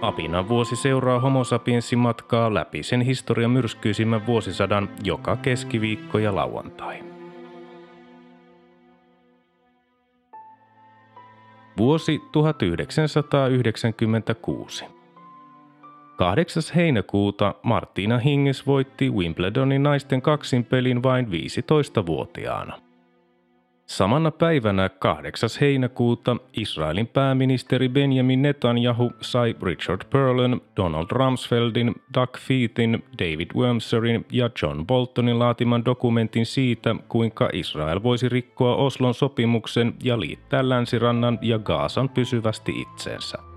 Apinan vuosi seuraa homo matkaa läpi sen historian myrskyisimmän vuosisadan joka keskiviikko ja lauantai. Vuosi 1996. 8. heinäkuuta Martina Hingis voitti Wimbledonin naisten kaksinpelin vain 15-vuotiaana. Samana päivänä 8. heinäkuuta Israelin pääministeri Benjamin Netanyahu sai Richard Perlin, Donald Rumsfeldin, Doug Feethin, David Wormserin ja John Boltonin laatiman dokumentin siitä, kuinka Israel voisi rikkoa Oslon sopimuksen ja liittää länsirannan ja Gaasan pysyvästi itseensä.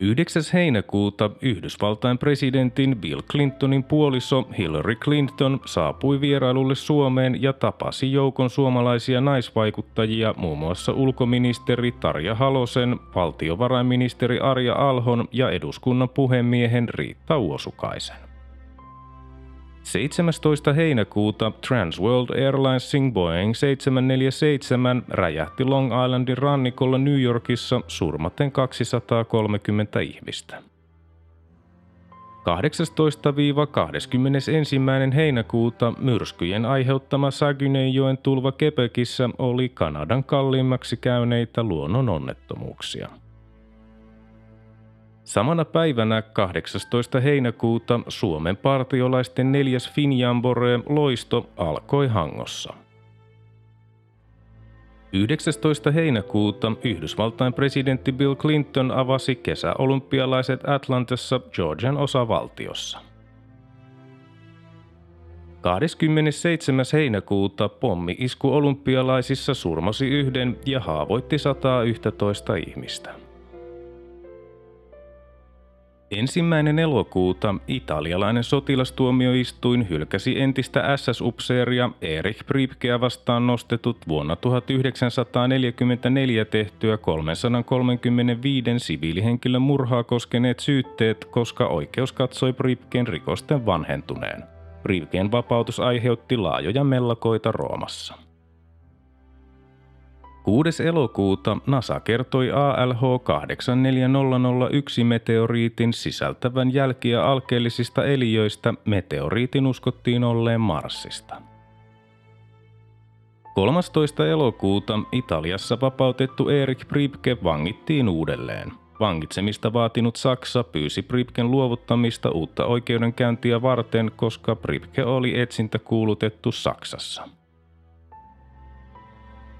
9. heinäkuuta Yhdysvaltain presidentin Bill Clintonin puoliso Hillary Clinton saapui vierailulle Suomeen ja tapasi joukon suomalaisia naisvaikuttajia, muun muassa ulkoministeri Tarja Halosen, valtiovarainministeri Arja Alhon ja eduskunnan puhemiehen Riitta Uosukaisen. 17. heinäkuuta Transworld Airlinesin Boeing 747 räjähti Long Islandin rannikolla New Yorkissa surmaten 230 ihmistä. 18-21. heinäkuuta myrskyjen aiheuttama Saguenayjoen tulva Kepekissä oli Kanadan kalliimmaksi käyneitä luonnononnettomuuksia. Samana päivänä 18. heinäkuuta Suomen partiolaisten neljäs Finjambore loisto alkoi Hangossa. 19. heinäkuuta Yhdysvaltain presidentti Bill Clinton avasi kesäolympialaiset Atlantassa Georgian osavaltiossa. 27. heinäkuuta pommi-isku olympialaisissa surmasi yhden ja haavoitti 111 ihmistä. Ensimmäinen elokuuta italialainen sotilastuomioistuin hylkäsi entistä SS-upseeria Erich Priebkeä vastaan nostetut vuonna 1944 tehtyä 335 siviilihenkilön murhaa koskeneet syytteet, koska oikeus katsoi Priebkeen rikosten vanhentuneen. Priebkeen vapautus aiheutti laajoja mellakoita Roomassa. 6. elokuuta NASA kertoi ALH 84001 meteoriitin sisältävän jälkiä alkeellisista eliöistä meteoriitin uskottiin olleen Marsista. 13. elokuuta Italiassa vapautettu Erik Pribke vangittiin uudelleen. Vangitsemista vaatinut Saksa pyysi Pribken luovuttamista uutta oikeudenkäyntiä varten, koska Pribke oli etsintä kuulutettu Saksassa.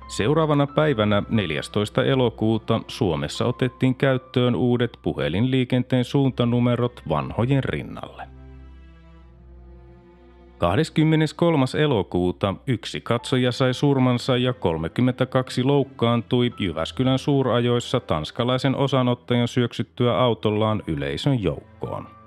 Seuraavana päivänä 14. elokuuta Suomessa otettiin käyttöön uudet puhelinliikenteen suuntanumerot vanhojen rinnalle. 23. elokuuta yksi katsoja sai surmansa ja 32 loukkaantui Jyväskylän suurajoissa tanskalaisen osanottajan syöksyttyä autollaan yleisön joukkoon.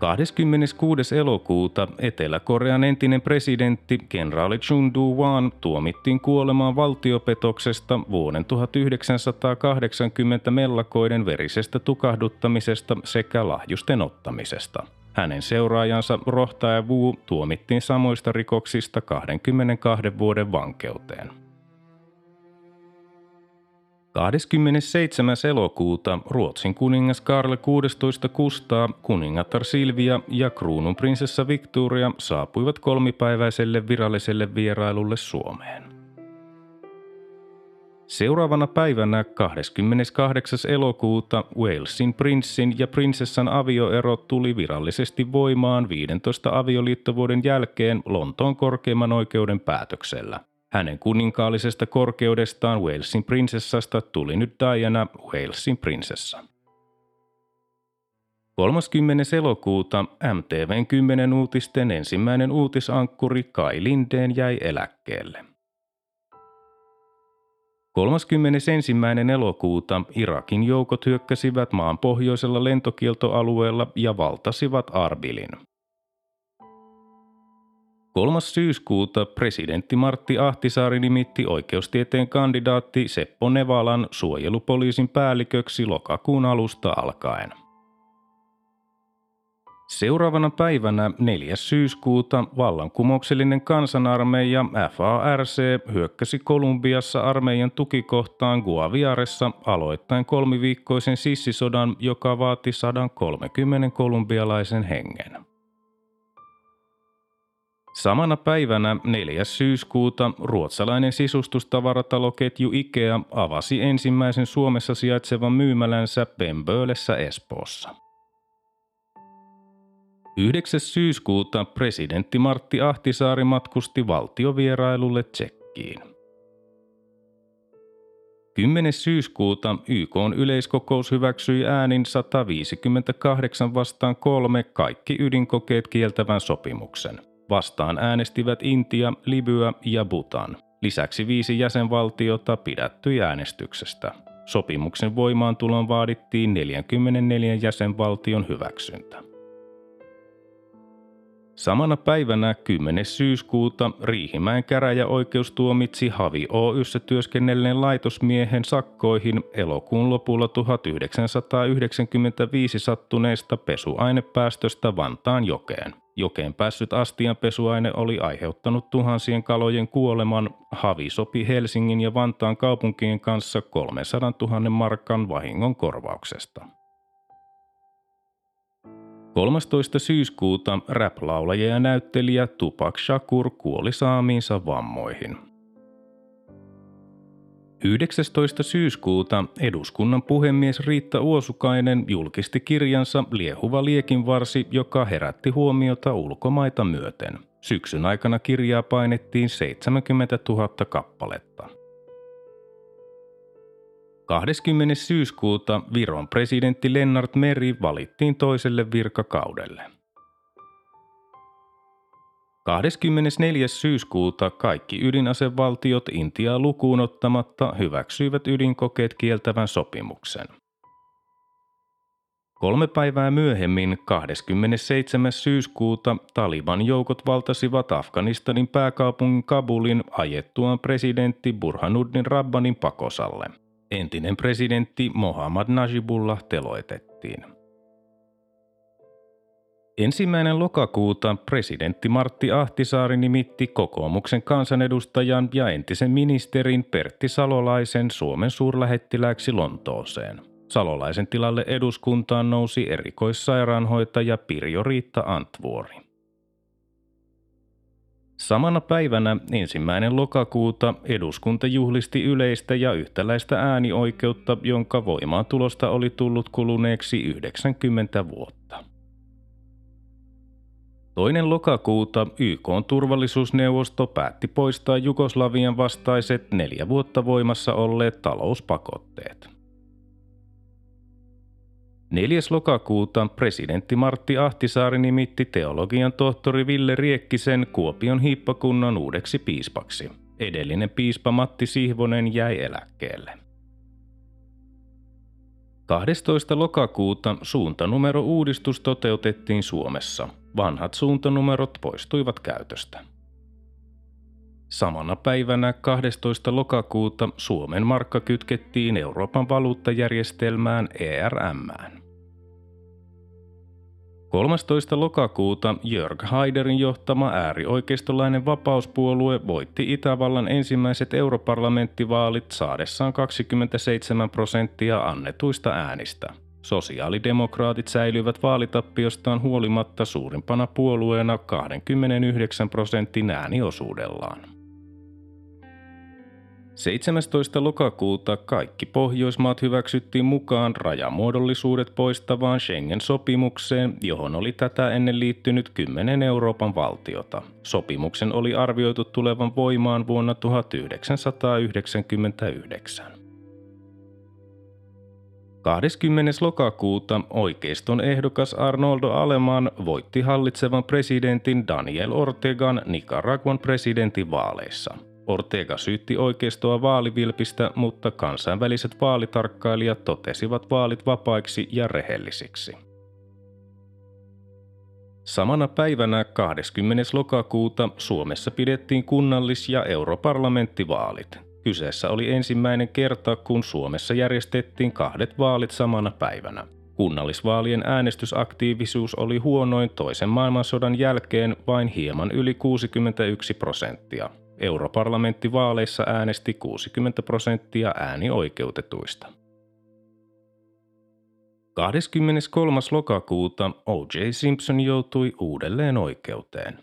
26. elokuuta Etelä-Korean entinen presidentti kenraali Chun Doo-hwan tuomittiin kuolemaan valtiopetoksesta vuoden 1980 mellakoiden verisestä tukahduttamisesta sekä lahjusten ottamisesta. Hänen seuraajansa Rohtaja Wu tuomittiin samoista rikoksista 22 vuoden vankeuteen. 27. elokuuta Ruotsin kuningas Karle 16 Kustaa, kuningatar Silvia ja kruununprinsessa Victoria saapuivat kolmipäiväiselle viralliselle vierailulle Suomeen. Seuraavana päivänä 28. elokuuta Walesin prinssin ja prinsessan avioero tuli virallisesti voimaan 15 avioliittovuoden jälkeen Lontoon korkeimman oikeuden päätöksellä. Hänen kuninkaallisesta korkeudestaan Walesin prinsessasta tuli nyt Diana Walesin prinsessa. 30. elokuuta MTVn 10 uutisten ensimmäinen uutisankkuri Kai Lindeen jäi eläkkeelle. 31. elokuuta Irakin joukot hyökkäsivät maan pohjoisella lentokieltoalueella ja valtasivat Arbilin. 3. syyskuuta presidentti Martti Ahtisaari nimitti oikeustieteen kandidaatti Seppo Nevalan suojelupoliisin päälliköksi lokakuun alusta alkaen. Seuraavana päivänä 4. syyskuuta vallankumouksellinen kansanarmeija FARC hyökkäsi Kolumbiassa armeijan tukikohtaan Guaviaressa aloittaen kolmiviikkoisen sissisodan, joka vaati 130 kolumbialaisen hengen. Samana päivänä 4. syyskuuta ruotsalainen sisustustavarataloketju Ikea avasi ensimmäisen Suomessa sijaitsevan myymälänsä Pemböölessä Espoossa. 9. syyskuuta presidentti Martti Ahtisaari matkusti valtiovierailulle Tsekkiin. 10. syyskuuta YK yleiskokous hyväksyi äänin 158 vastaan kolme kaikki ydinkokeet kieltävän sopimuksen. Vastaan äänestivät Intia, Libya ja Bhutan. Lisäksi viisi jäsenvaltiota pidättyi äänestyksestä. Sopimuksen voimaantulon vaadittiin 44 jäsenvaltion hyväksyntä. Samana päivänä 10. syyskuuta Riihimäen käräjäoikeus tuomitsi Havi Oyssä työskennelleen laitosmiehen sakkoihin elokuun lopulla 1995 sattuneesta pesuainepäästöstä Vantaan jokeen. Jokeen päässyt astian pesuaine oli aiheuttanut tuhansien kalojen kuoleman. Havi sopi Helsingin ja Vantaan kaupunkien kanssa 300 000 markan vahingon korvauksesta. 13. syyskuuta rap-laulaja ja näyttelijä Tupac Shakur kuoli saamiinsa vammoihin. 19. syyskuuta eduskunnan puhemies Riitta Uosukainen julkisti kirjansa Liehuva liekinvarsi, joka herätti huomiota ulkomaita myöten. Syksyn aikana kirjaa painettiin 70 000 kappaletta. 20. syyskuuta Viron presidentti Lennart Meri valittiin toiselle virkakaudelle. 24. syyskuuta kaikki ydinasevaltiot Intiaa lukuun ottamatta hyväksyivät ydinkokeet kieltävän sopimuksen. Kolme päivää myöhemmin, 27. syyskuuta, Taliban joukot valtasivat Afganistanin pääkaupungin Kabulin ajettuaan presidentti Burhanuddin Rabbanin pakosalle – entinen presidentti Mohammad Najibullah teloitettiin. Ensimmäinen lokakuuta presidentti Martti Ahtisaari nimitti kokoomuksen kansanedustajan ja entisen ministerin Pertti Salolaisen Suomen suurlähettilääksi Lontooseen. Salolaisen tilalle eduskuntaan nousi erikoissairaanhoitaja Pirjo Riitta Antvuori. Samana päivänä ensimmäinen lokakuuta eduskunta juhlisti yleistä ja yhtäläistä äänioikeutta, jonka voimaantulosta oli tullut kuluneeksi 90 vuotta. Toinen lokakuuta YK turvallisuusneuvosto päätti poistaa Jugoslavian vastaiset neljä vuotta voimassa olleet talouspakotteet. 4. lokakuuta presidentti Martti Ahtisaari nimitti teologian tohtori Ville Riekkisen Kuopion hiippakunnan uudeksi piispaksi. Edellinen piispa Matti Sihvonen jäi eläkkeelle. 12. lokakuuta suuntanumero uudistus toteutettiin Suomessa. Vanhat suuntanumerot poistuivat käytöstä. Samana päivänä 12. lokakuuta Suomen markka kytkettiin Euroopan valuuttajärjestelmään ERMään. 13. lokakuuta Jörg Haiderin johtama äärioikeistolainen vapauspuolue voitti Itävallan ensimmäiset europarlamenttivaalit saadessaan 27 prosenttia annetuista äänistä. Sosiaalidemokraatit säilyivät vaalitappiostaan huolimatta suurimpana puolueena 29 prosentin ääniosuudellaan. 17. lokakuuta kaikki Pohjoismaat hyväksyttiin mukaan rajamuodollisuudet poistavaan Schengen-sopimukseen, johon oli tätä ennen liittynyt 10 Euroopan valtiota. Sopimuksen oli arvioitu tulevan voimaan vuonna 1999. 20. lokakuuta oikeiston ehdokas Arnoldo Aleman voitti hallitsevan presidentin Daniel Ortegan Nicaraguan presidentin vaaleissa – Ortega syytti oikeistoa vaalivilpistä, mutta kansainväliset vaalitarkkailijat totesivat vaalit vapaiksi ja rehellisiksi. Samana päivänä 20. lokakuuta Suomessa pidettiin kunnallis- ja europarlamenttivaalit. Kyseessä oli ensimmäinen kerta, kun Suomessa järjestettiin kahdet vaalit samana päivänä. Kunnallisvaalien äänestysaktiivisuus oli huonoin toisen maailmansodan jälkeen vain hieman yli 61 prosenttia. Europarlamenttivaaleissa äänesti 60 prosenttia äänioikeutetuista. 23. lokakuuta O.J. Simpson joutui uudelleen oikeuteen.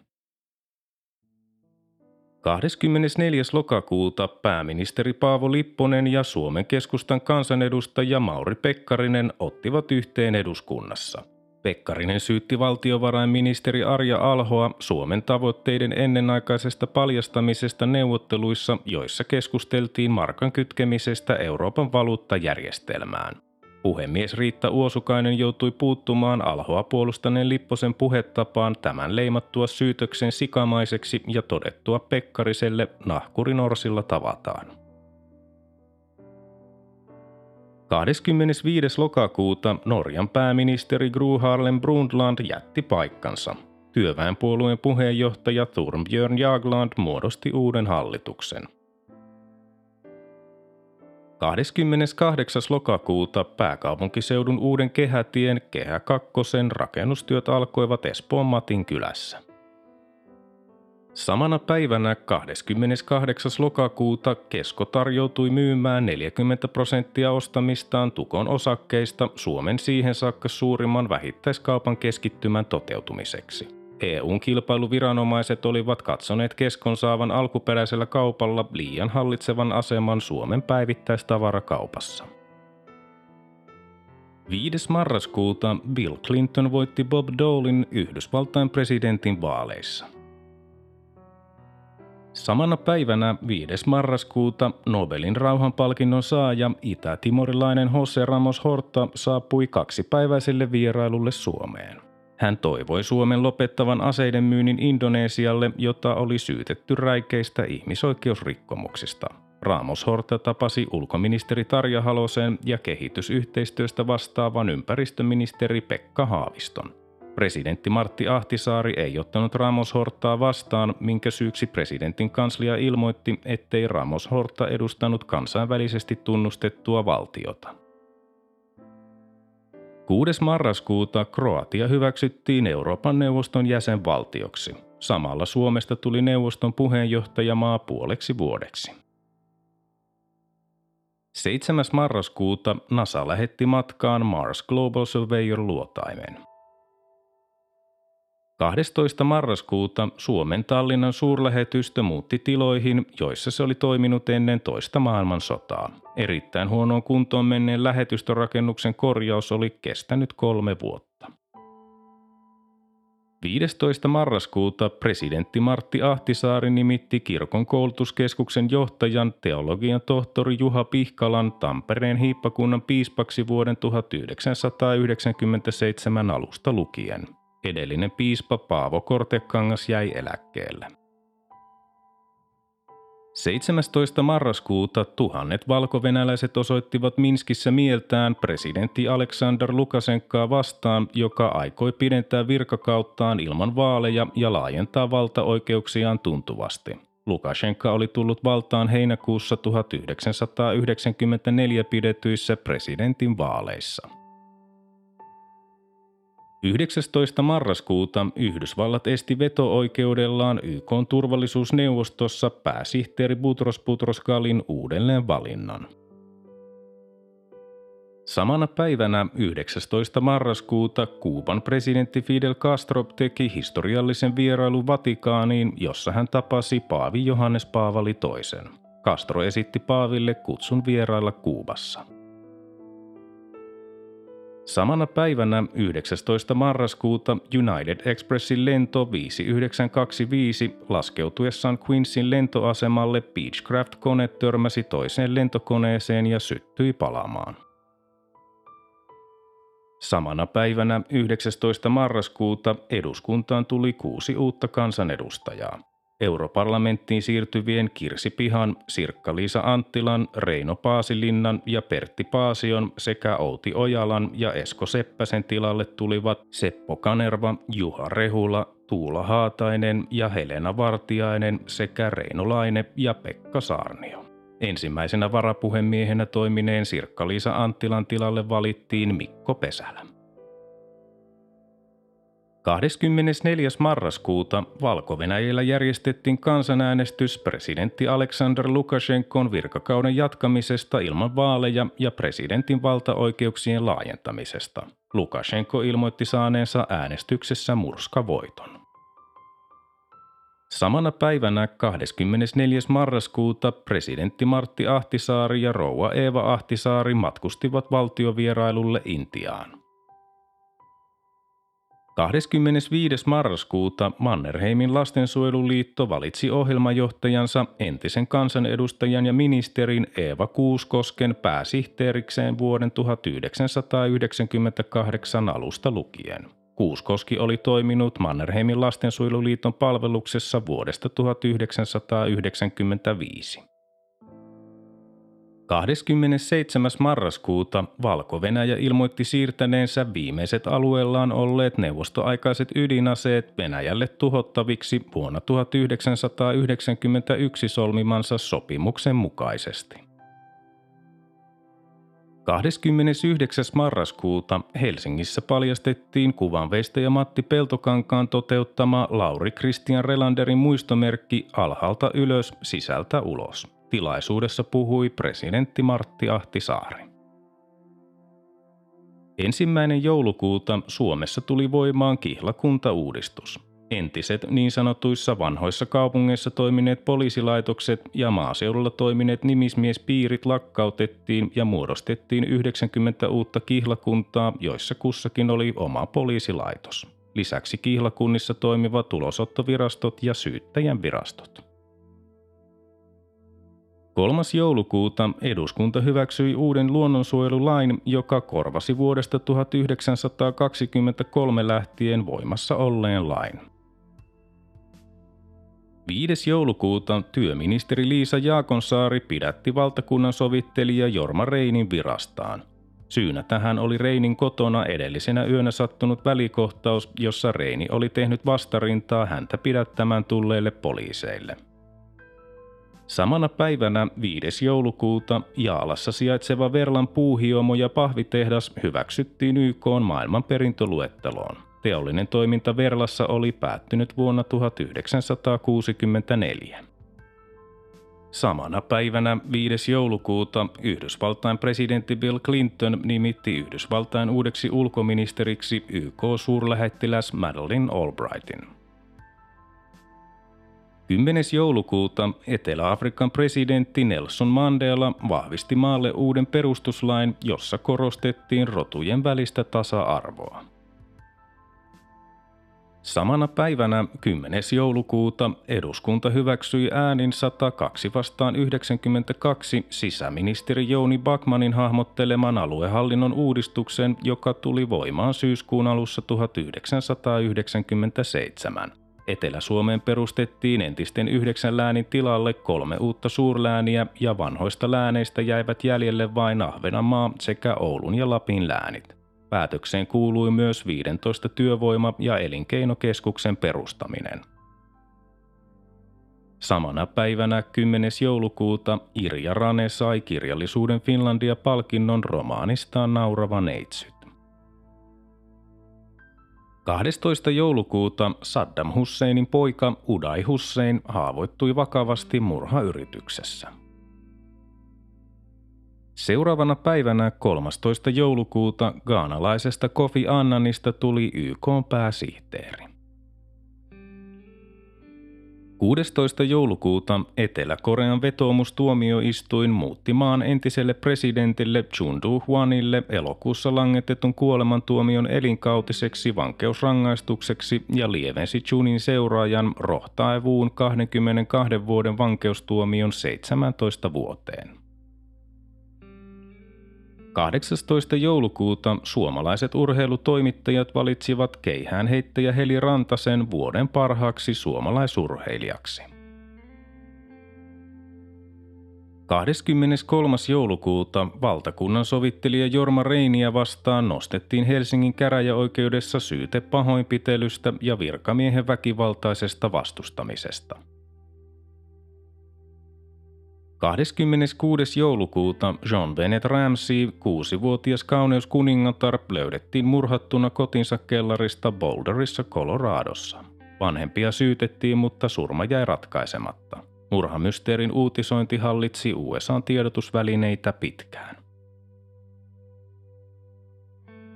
24. lokakuuta pääministeri Paavo Lipponen ja Suomen keskustan kansanedustaja Mauri Pekkarinen ottivat yhteen eduskunnassa – Pekkarinen syytti valtiovarainministeri Arja Alhoa Suomen tavoitteiden ennenaikaisesta paljastamisesta neuvotteluissa, joissa keskusteltiin markan kytkemisestä Euroopan valuuttajärjestelmään. Puhemies Riitta Uosukainen joutui puuttumaan Alhoa puolustaneen Lipposen puhetapaan tämän leimattua syytöksen sikamaiseksi ja todettua Pekkariselle nahkurinorsilla tavataan. 25. lokakuuta Norjan pääministeri Gro Harlem Brundtland jätti paikkansa. Työväenpuolueen puheenjohtaja Thorbjörn Jagland muodosti uuden hallituksen. 28. lokakuuta pääkaupunkiseudun uuden kehätien Kehä 2 rakennustyöt alkoivat Espoon Matin kylässä. Samana päivänä 28. lokakuuta Kesko tarjoutui myymään 40 prosenttia ostamistaan Tukon osakkeista Suomen siihen saakka suurimman vähittäiskaupan keskittymän toteutumiseksi. EUn kilpailuviranomaiset olivat katsoneet Keskon saavan alkuperäisellä kaupalla liian hallitsevan aseman Suomen päivittäistavarakaupassa. 5. marraskuuta Bill Clinton voitti Bob Dolin Yhdysvaltain presidentin vaaleissa – Samana päivänä 5. marraskuuta Nobelin rauhanpalkinnon saaja itä-timorilainen Jose Ramos Horta saapui kaksipäiväiselle vierailulle Suomeen. Hän toivoi Suomen lopettavan aseiden myynnin Indonesialle, jota oli syytetty räikeistä ihmisoikeusrikkomuksista. Ramos Horta tapasi ulkoministeri Tarja Halosen ja kehitysyhteistyöstä vastaavan ympäristöministeri Pekka Haaviston. Presidentti Martti Ahtisaari ei ottanut Ramos Hortaa vastaan, minkä syyksi presidentin kanslia ilmoitti, ettei Ramos Horta edustanut kansainvälisesti tunnustettua valtiota. 6. marraskuuta Kroatia hyväksyttiin Euroopan neuvoston jäsenvaltioksi. Samalla Suomesta tuli neuvoston puheenjohtajamaa puoleksi vuodeksi. 7. marraskuuta NASA lähetti matkaan Mars Global Surveyor luotaimen. 12. marraskuuta Suomen Tallinnan suurlähetystö muutti tiloihin, joissa se oli toiminut ennen toista maailmansotaa. Erittäin huonoon kuntoon menneen lähetystörakennuksen korjaus oli kestänyt kolme vuotta. 15. marraskuuta presidentti Martti Ahtisaari nimitti kirkon koulutuskeskuksen johtajan teologian tohtori Juha Pihkalan Tampereen hiippakunnan piispaksi vuoden 1997 alusta lukien. Edellinen piispa Paavo Kortekangas jäi eläkkeelle. 17. marraskuuta tuhannet valkovenäläiset osoittivat Minskissä mieltään presidentti Aleksander Lukasenkaa vastaan, joka aikoi pidentää virkakauttaan ilman vaaleja ja laajentaa valtaoikeuksiaan tuntuvasti. Lukashenka oli tullut valtaan heinäkuussa 1994 pidetyissä presidentin vaaleissa. 19. marraskuuta Yhdysvallat esti veto-oikeudellaan YK turvallisuusneuvostossa pääsihteeri Butros Putroskalin uudelleen valinnan. Samana päivänä 19. marraskuuta Kuuban presidentti Fidel Castro teki historiallisen vierailun Vatikaaniin, jossa hän tapasi Paavi Johannes Paavali II. Castro esitti Paaville kutsun vierailla Kuubassa. Samana päivänä 19. marraskuuta United Expressin lento 5925 laskeutuessaan Queensin lentoasemalle Beechcraft-kone törmäsi toiseen lentokoneeseen ja syttyi palamaan. Samana päivänä 19. marraskuuta eduskuntaan tuli kuusi uutta kansanedustajaa. Europarlamenttiin siirtyvien Kirsi Pihan, Sirkka-Liisa Anttilan, Reino Paasilinnan ja Pertti Paasion sekä Outi Ojalan ja Esko Seppäsen tilalle tulivat Seppo Kanerva, Juha Rehula, Tuula Haatainen ja Helena Vartiainen sekä Reino Laine ja Pekka Saarnio. Ensimmäisenä varapuhemiehenä toimineen Sirkka-Liisa Anttilan tilalle valittiin Mikko Pesälä. 24. marraskuuta valko järjestettiin kansanäänestys presidentti Aleksander Lukashenkon virkakauden jatkamisesta ilman vaaleja ja presidentin valtaoikeuksien laajentamisesta. Lukashenko ilmoitti saaneensa äänestyksessä murskavoiton. Samana päivänä 24. marraskuuta presidentti Martti Ahtisaari ja rouva Eeva Ahtisaari matkustivat valtiovierailulle Intiaan. 25. marraskuuta Mannerheimin lastensuojeluliitto valitsi ohjelmajohtajansa entisen kansanedustajan ja ministerin Eeva Kuuskosken pääsihteerikseen vuoden 1998 alusta lukien. Kuuskoski oli toiminut Mannerheimin lastensuojeluliiton palveluksessa vuodesta 1995. 27. marraskuuta Valko-Venäjä ilmoitti siirtäneensä viimeiset alueellaan olleet neuvostoaikaiset ydinaseet Venäjälle tuhottaviksi vuonna 1991 solmimansa sopimuksen mukaisesti. 29. marraskuuta Helsingissä paljastettiin kuvanveistäjä Matti Peltokankaan toteuttama Lauri Christian Relanderin muistomerkki alhaalta ylös, sisältä ulos. Tilaisuudessa puhui presidentti Martti Ahtisaari. Ensimmäinen joulukuuta Suomessa tuli voimaan kihlakuntauudistus. Entiset niin sanotuissa vanhoissa kaupungeissa toimineet poliisilaitokset ja maaseudulla toimineet nimismiespiirit lakkautettiin ja muodostettiin 90 uutta kihlakuntaa, joissa kussakin oli oma poliisilaitos. Lisäksi kihlakunnissa toimivat ulosottovirastot ja syyttäjän virastot. 3. joulukuuta eduskunta hyväksyi uuden luonnonsuojelulain, joka korvasi vuodesta 1923 lähtien voimassa olleen lain. 5. joulukuuta työministeri Liisa Jaakonsaari pidätti valtakunnan sovittelija Jorma Reinin virastaan. Syynä tähän oli Reinin kotona edellisenä yönä sattunut välikohtaus, jossa Reini oli tehnyt vastarintaa häntä pidättämään tulleille poliiseille. Samana päivänä 5. joulukuuta Jaalassa sijaitseva Verlan puuhiomo ja pahvitehdas hyväksyttiin YK maailmanperintöluetteloon. Teollinen toiminta Verlassa oli päättynyt vuonna 1964. Samana päivänä 5. joulukuuta Yhdysvaltain presidentti Bill Clinton nimitti Yhdysvaltain uudeksi ulkoministeriksi YK-suurlähettiläs Madeleine Albrightin. 10. joulukuuta Etelä-Afrikan presidentti Nelson Mandela vahvisti maalle uuden perustuslain, jossa korostettiin rotujen välistä tasa-arvoa. Samana päivänä 10. joulukuuta eduskunta hyväksyi äänin 102 vastaan 92 sisäministeri Jouni Bakmanin hahmotteleman aluehallinnon uudistuksen, joka tuli voimaan syyskuun alussa 1997. Etelä-Suomeen perustettiin entisten yhdeksän läänin tilalle kolme uutta suurlääniä ja vanhoista lääneistä jäivät jäljelle vain Ahvenanmaa sekä Oulun ja Lapin läänit. Päätökseen kuului myös 15 työvoima- ja elinkeinokeskuksen perustaminen. Samana päivänä 10. joulukuuta Irja Rane sai kirjallisuuden Finlandia-palkinnon romaanistaan Naurava neitsyt. 12. joulukuuta Saddam Husseinin poika Uday Hussein haavoittui vakavasti murhayrityksessä. Seuraavana päivänä 13. joulukuuta gaanalaisesta Kofi Annanista tuli YK pääsihteeri. 16. joulukuuta Etelä-Korean vetoomustuomioistuin muutti maan entiselle presidentille Chun Doo-hwanille elokuussa langetetun kuolemantuomion elinkautiseksi vankeusrangaistukseksi ja lievensi Chunin seuraajan rohtaivuun 22 vuoden vankeustuomion 17 vuoteen. 18. joulukuuta suomalaiset urheilutoimittajat valitsivat keihäänheittäjä Heli Rantasen vuoden parhaaksi suomalaisurheilijaksi. 23. joulukuuta valtakunnan sovittelija Jorma Reiniä vastaan nostettiin Helsingin käräjäoikeudessa syyte pahoinpitelystä ja virkamiehen väkivaltaisesta vastustamisesta. 26. joulukuuta John Bennett Ramsey, kuusivuotias kauneuskuningatar, löydettiin murhattuna kotinsa kellarista Boulderissa, Coloradossa. Vanhempia syytettiin, mutta surma jäi ratkaisematta. Murhamysteerin uutisointi hallitsi USAn tiedotusvälineitä pitkään.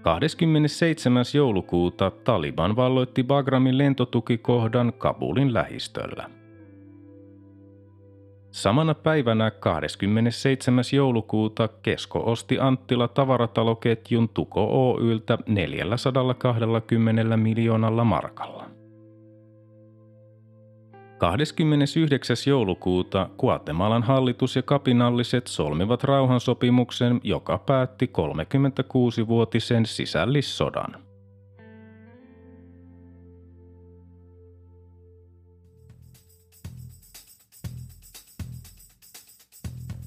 27. joulukuuta Taliban valloitti Bagramin lentotukikohdan Kabulin lähistöllä. Samana päivänä 27. joulukuuta Kesko osti Anttila tavarataloketjun Tuko Oyltä 420 miljoonalla markalla. 29. joulukuuta Guatemalan hallitus ja kapinalliset solmivat rauhansopimuksen, joka päätti 36-vuotisen sisällissodan.